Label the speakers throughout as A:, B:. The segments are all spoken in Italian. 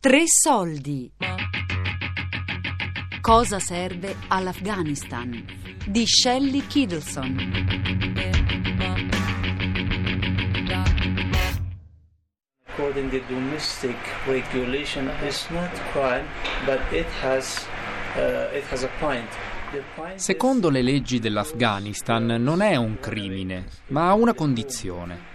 A: Tre soldi. Cosa serve all'Afghanistan? Di Shelley Kiddleson.
B: According to domestic regulation, it's not crime, but it has uh, it has a point. The is-
C: Secondo le leggi dell'Afghanistan non è un crimine, ma ha una condizione.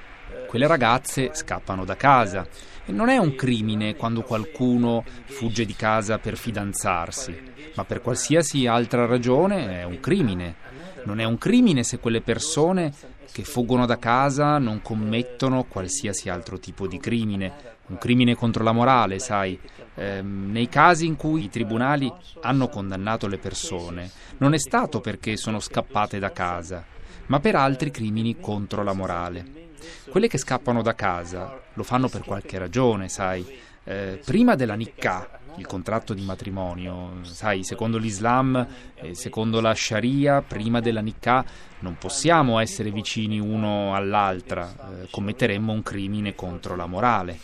C: Quelle ragazze scappano da casa e non è un crimine quando qualcuno fugge di casa per fidanzarsi, ma per qualsiasi altra ragione è un crimine. Non è un crimine se quelle persone che fuggono da casa non commettono qualsiasi altro tipo di crimine, un crimine contro la morale, sai. Ehm, nei casi in cui i tribunali hanno condannato le persone, non è stato perché sono scappate da casa, ma per altri crimini contro la morale. Quelle che scappano da casa lo fanno per qualche ragione, sai. Eh, prima della Nikah, il contratto di matrimonio, sai, secondo l'Islam secondo la Sharia, prima della Nikah non possiamo essere vicini uno all'altra, eh, commetteremmo un crimine contro la morale.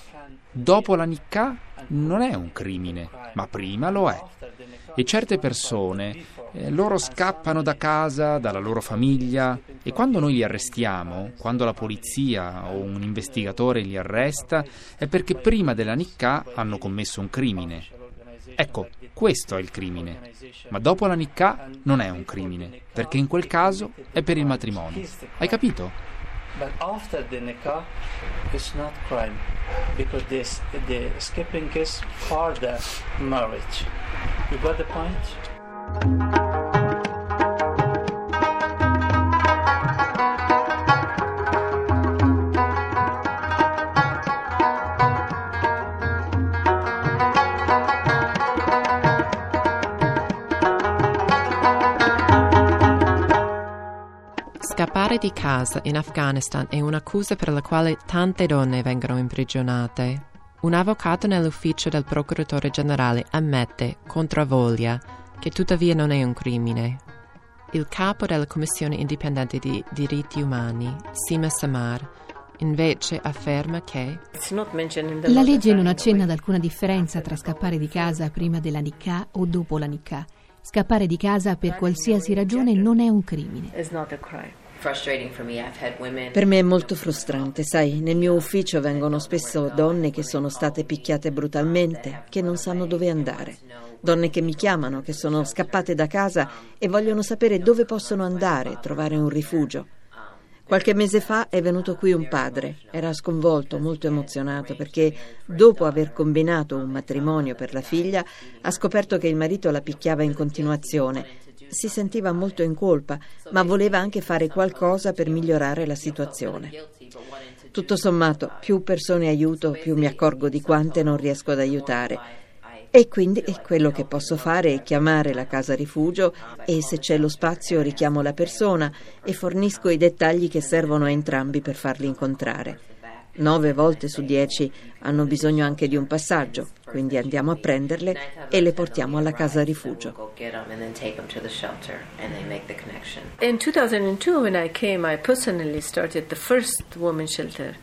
C: Dopo la Nikah non è un crimine, ma prima lo è. E certe persone, eh, loro scappano da casa, dalla loro famiglia e quando noi li arrestiamo, quando la polizia o un investigatore li arresta, è perché prima della Nikah hanno commesso un crimine. Ecco, questo è il crimine. Ma dopo la Nikah non è un crimine, perché in quel caso è per il matrimonio. Hai capito?
B: But after the nikah, it's not crime because this the skipping is for the marriage. You got the point?
D: Scappare di casa in Afghanistan è un'accusa per la quale tante donne vengono imprigionate. Un avvocato nell'ufficio del procuratore generale ammette, contro voglia, che tuttavia non è un crimine. Il capo della Commissione indipendente di diritti umani, Sima Samar, invece afferma che
E: La legge non accenna ad alcuna differenza tra scappare di casa prima della Nikah o dopo la Nikah. Scappare di casa per qualsiasi ragione non è un crimine.
F: Per me è molto frustrante, sai, nel mio ufficio vengono spesso donne che sono state picchiate brutalmente, che non sanno dove andare. Donne che mi chiamano, che sono scappate da casa e vogliono sapere dove possono andare, trovare un rifugio. Qualche mese fa è venuto qui un padre, era sconvolto, molto emozionato perché dopo aver combinato un matrimonio per la figlia ha scoperto che il marito la picchiava in continuazione. Si sentiva molto in colpa, ma voleva anche fare qualcosa per migliorare la situazione. Tutto sommato, più persone aiuto, più mi accorgo di quante non riesco ad aiutare. E quindi quello che posso fare è chiamare la casa rifugio e se c'è lo spazio richiamo la persona e fornisco i dettagli che servono a entrambi per farli incontrare. Nove volte su dieci hanno bisogno anche di un passaggio, quindi andiamo a prenderle e le portiamo alla casa rifugio.
G: In 2002, when I came, I personally started the first woman shelter.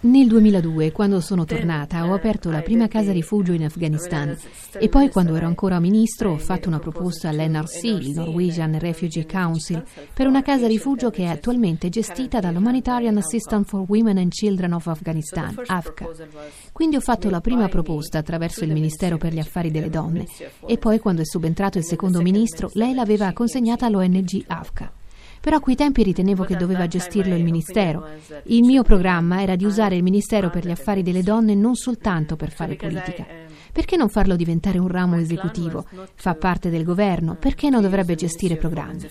E: Nel 2002, quando sono tornata, ho aperto la prima casa rifugio in Afghanistan. E poi, quando ero ancora ministro, ho fatto una proposta all'NRC, il Norwegian Refugee Council, per una casa rifugio che è attualmente gestita dall'Humanitarian Assistance for Women and Children of Afghanistan, AFCA. Quindi ho fatto la prima proposta attraverso il Ministero per gli Affari delle Donne. e poi, quando è subentrato il secondo ministro, lei l'aveva consegnata all'ONG AFCA. Però a quei tempi ritenevo che doveva gestirlo il Ministero. Il mio programma era di usare il Ministero per gli affari delle donne non soltanto per fare politica. Perché non farlo diventare un ramo esecutivo? Fa parte del governo, perché non dovrebbe gestire programmi?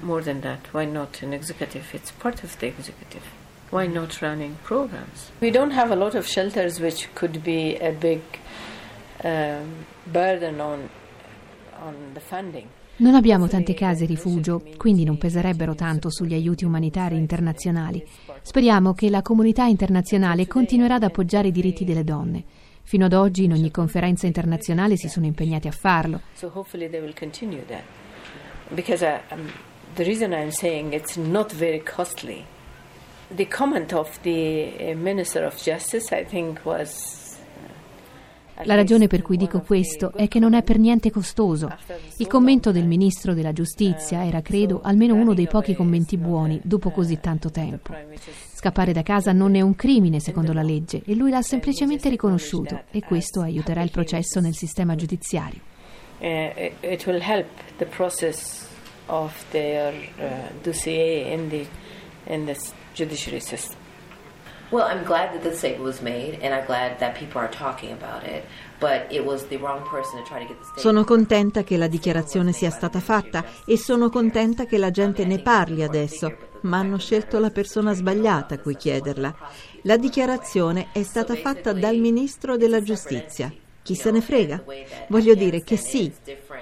G: More than that, why not an executive? It's part of the executive. Why not running programs? We don't have a lot of shelters which could be a big um, burden on, on the funding.
E: Non abbiamo tante case rifugio, quindi non peserebbero tanto sugli aiuti umanitari internazionali. Speriamo che la comunità internazionale continuerà ad appoggiare i diritti delle donne. Fino ad oggi in ogni conferenza internazionale si sono impegnati a farlo.
G: Because uh, um, the reason I'm saying it's not very costly the comment of the uh, Minister of Justice, I think, was
E: la ragione per cui dico questo è che non è per niente costoso. Il commento del ministro della giustizia era, credo, almeno uno dei pochi commenti buoni dopo così tanto tempo. Scappare da casa non è un crimine secondo la legge e lui l'ha semplicemente riconosciuto e questo aiuterà il processo nel sistema giudiziario.
G: Uh, it will help the process of their uh, dossier in the, in the judiciary system.
H: Well, I'm glad that the statement was made, and I'm glad that people are talking about it.
F: Sono contenta che la dichiarazione sia stata fatta e sono contenta che la gente ne parli adesso, ma hanno scelto la persona sbagliata a cui chiederla. La dichiarazione è stata fatta dal ministro della giustizia. Chi se ne frega? Voglio dire che sì,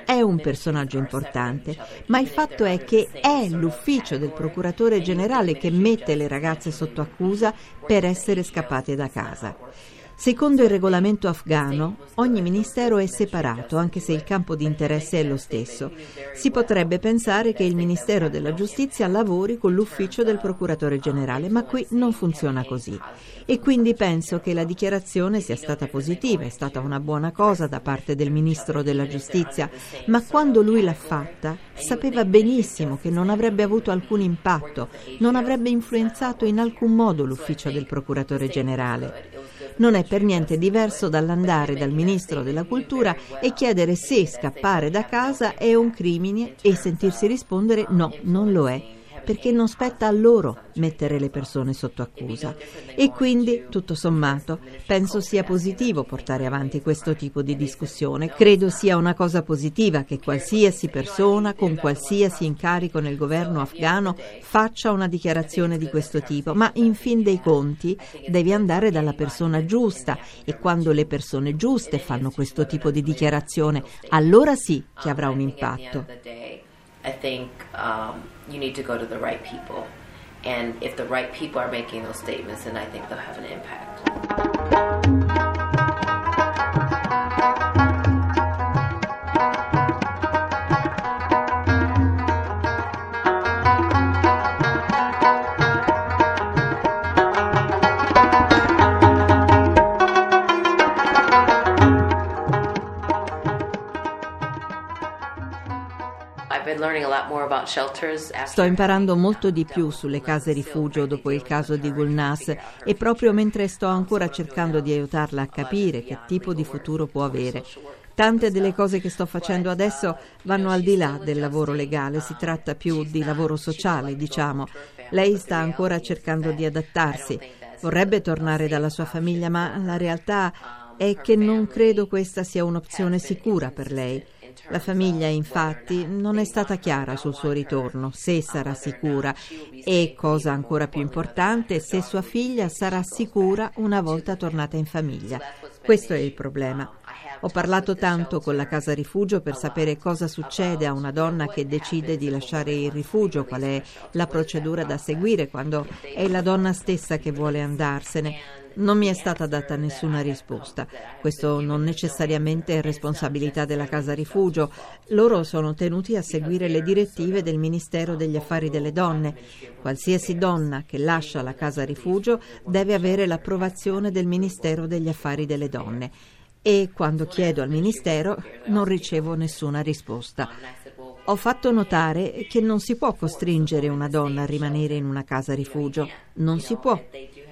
F: è un personaggio importante, ma il fatto è che è l'ufficio del procuratore generale che mette le ragazze sotto accusa per essere scappate da casa. Secondo il regolamento afghano, ogni ministero è separato, anche se il campo di interesse è lo stesso. Si potrebbe pensare che il Ministero della Giustizia lavori con l'ufficio del procuratore generale, ma qui non funziona così. E quindi penso che la dichiarazione sia stata positiva, è stata una buona cosa da parte del Ministro della Giustizia, ma quando lui l'ha fatta sapeva benissimo che non avrebbe avuto alcun impatto, non avrebbe influenzato in alcun modo l'ufficio del procuratore generale non è per niente diverso dall'andare dal ministro della cultura e chiedere se scappare da casa è un crimine e sentirsi rispondere no, non lo è perché non spetta a loro mettere le persone sotto accusa. E quindi, tutto sommato, penso sia positivo portare avanti questo tipo di discussione. Credo sia una cosa positiva che qualsiasi persona con qualsiasi incarico nel governo afghano faccia una dichiarazione di questo tipo, ma in fin dei conti devi andare dalla persona giusta e quando le persone giuste fanno questo tipo di dichiarazione, allora sì che avrà un impatto. I think um, you need to go to the right people. And if the right people are making those statements, then I think they'll have an impact. Sto imparando molto di più sulle case rifugio dopo il caso di Gulnas e proprio mentre sto ancora cercando di aiutarla a capire che tipo di futuro può avere. Tante delle cose che sto facendo adesso vanno al di là del lavoro legale, si tratta più di lavoro sociale, diciamo. Lei sta ancora cercando di adattarsi, vorrebbe tornare dalla sua famiglia, ma la realtà è che non credo questa sia un'opzione sicura per lei. La famiglia, infatti, non è stata chiara sul suo ritorno, se sarà sicura e, cosa ancora più importante, se sua figlia sarà sicura una volta tornata in famiglia. Questo è il problema. Ho parlato tanto con la casa rifugio per sapere cosa succede a una donna che decide di lasciare il rifugio, qual è la procedura da seguire quando è la donna stessa che vuole andarsene. Non mi è stata data nessuna risposta. Questo non necessariamente è responsabilità della casa rifugio. Loro sono tenuti a seguire le direttive del Ministero degli Affari delle Donne. Qualsiasi donna che lascia la casa rifugio deve avere l'approvazione del Ministero degli Affari delle Donne. E quando chiedo al Ministero non ricevo nessuna risposta. Ho fatto notare che non si può costringere una donna a rimanere in una casa rifugio. Non si può.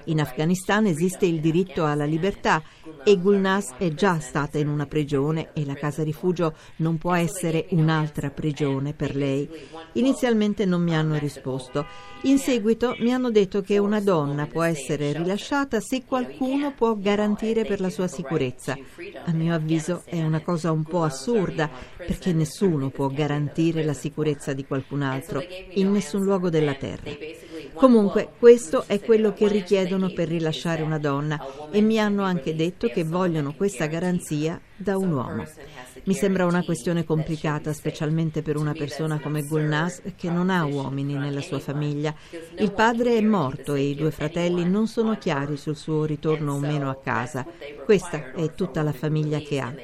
F: In Afghanistan esiste il diritto alla libertà e Gulnaz è già stata in una prigione e la casa rifugio non può essere un'altra prigione per lei. Inizialmente non mi hanno risposto. In seguito mi hanno detto che una donna può essere rilasciata se qualcuno può garantire per la sua sicurezza. A mio avviso è una cosa un po' assurda perché nessuno può garantire la sicurezza di qualcun altro in nessun luogo della terra. Comunque, questo è quello che richiedono per rilasciare una donna e mi hanno anche detto che vogliono questa garanzia da un uomo. Mi sembra una questione complicata, specialmente per una persona come Gulnaz che non ha uomini nella sua famiglia. Il padre è morto e i due fratelli non sono chiari sul suo ritorno o meno a casa. Questa è tutta la famiglia che ha.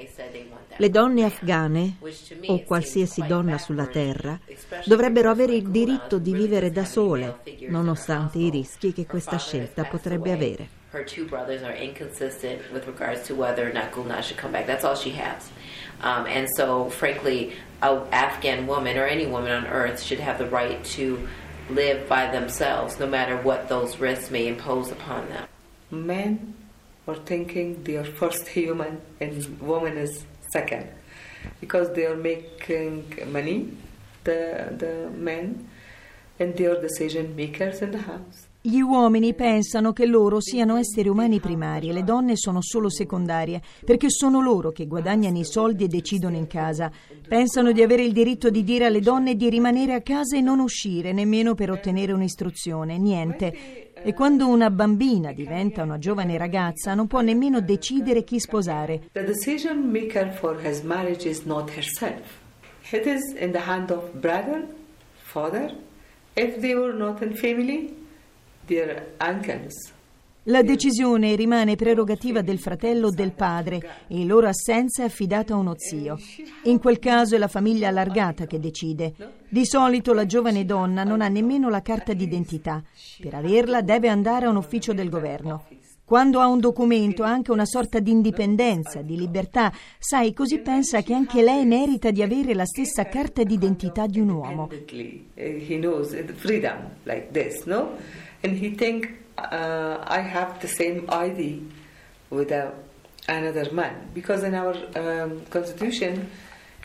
F: Le donne afghane, o qualsiasi donna sulla terra, dovrebbero avere il diritto di vivere da sole, nonostante i rischi che questa scelta potrebbe avere. Her two brothers are inconsistent with regards to whether or not Gulnaz should come back. That's all she has. Um, and so, frankly, an Afghan woman or any woman on earth should have the right to live by themselves, no matter what those risks may impose upon them.
I: Men are thinking they are first human and woman is second because they are making money, the, the men, and they are decision makers in the house.
J: Gli uomini pensano che loro siano esseri umani primari e le donne sono solo secondarie, perché sono loro che guadagnano i soldi e decidono in casa. Pensano di avere il diritto di dire alle donne di rimanere a casa e non uscire, nemmeno per ottenere un'istruzione, niente. E quando una bambina diventa una giovane ragazza non può nemmeno decidere chi sposare.
I: The decision maker for his marriage is not herself. It is in the hand of brother, father. If they were not in family,
J: la decisione rimane prerogativa del fratello o del padre e in loro assenza è affidata a uno zio. In quel caso è la famiglia allargata che decide. Di solito la giovane donna non ha nemmeno la carta d'identità. Per averla deve andare a un ufficio del governo. Quando ha un documento ha anche una sorta di indipendenza, di libertà, sai, così pensa che anche lei merita di avere la stessa carta d'identità di un uomo. He knows freedom like this, no?
I: and he think uh, I have the same ID with a, another man because in our um, constitution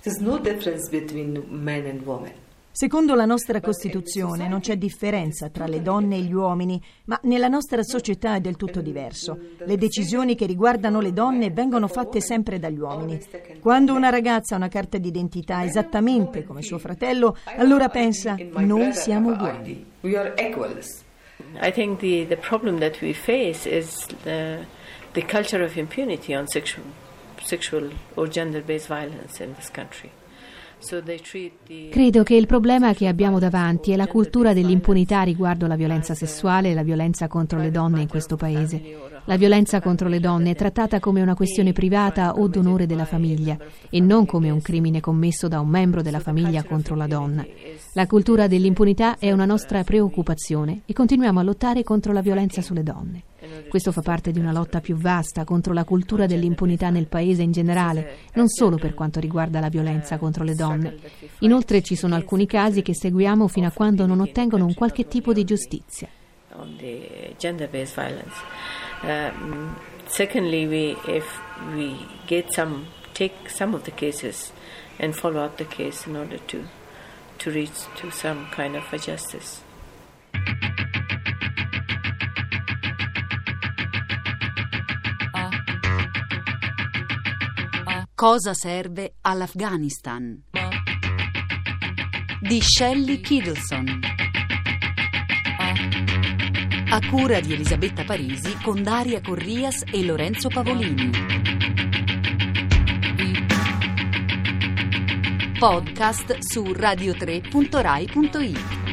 I: there's no difference between men and women.
J: Secondo la nostra Costituzione non c'è differenza tra le donne e gli uomini, ma nella nostra società è del tutto diverso. Le decisioni che riguardano le donne vengono fatte sempre dagli uomini. Quando una ragazza ha una carta d'identità esattamente come suo fratello, allora pensa noi siamo uguali.
G: I think the, the problem that we face is the, the culture of impunity on sexual, sexual or gender based violence in this country.
E: Credo che il problema che abbiamo davanti è la cultura dell'impunità riguardo la violenza sessuale e la violenza contro le donne in questo paese. La violenza contro le donne è trattata come una questione privata o d'onore della famiglia e non come un crimine commesso da un membro della famiglia contro la donna. La cultura dell'impunità è una nostra preoccupazione e continuiamo a lottare contro la violenza sulle donne. Questo fa parte di una lotta più vasta contro la cultura dell'impunità nel paese in generale, non solo per quanto riguarda la violenza contro le donne. Inoltre ci sono alcuni casi che seguiamo fino a quando non ottengono un qualche tipo di giustizia.
G: Um, secondly, we, if we get some, take some of the cases and follow up the case in order to, to reach to some kind of a justice.
A: Cosa serve all'Afghanistan? Di Shelley Kiddleson. A cura di Elisabetta Parisi con Daria Corrias e Lorenzo Pavolini. Podcast su radio3.rai.it.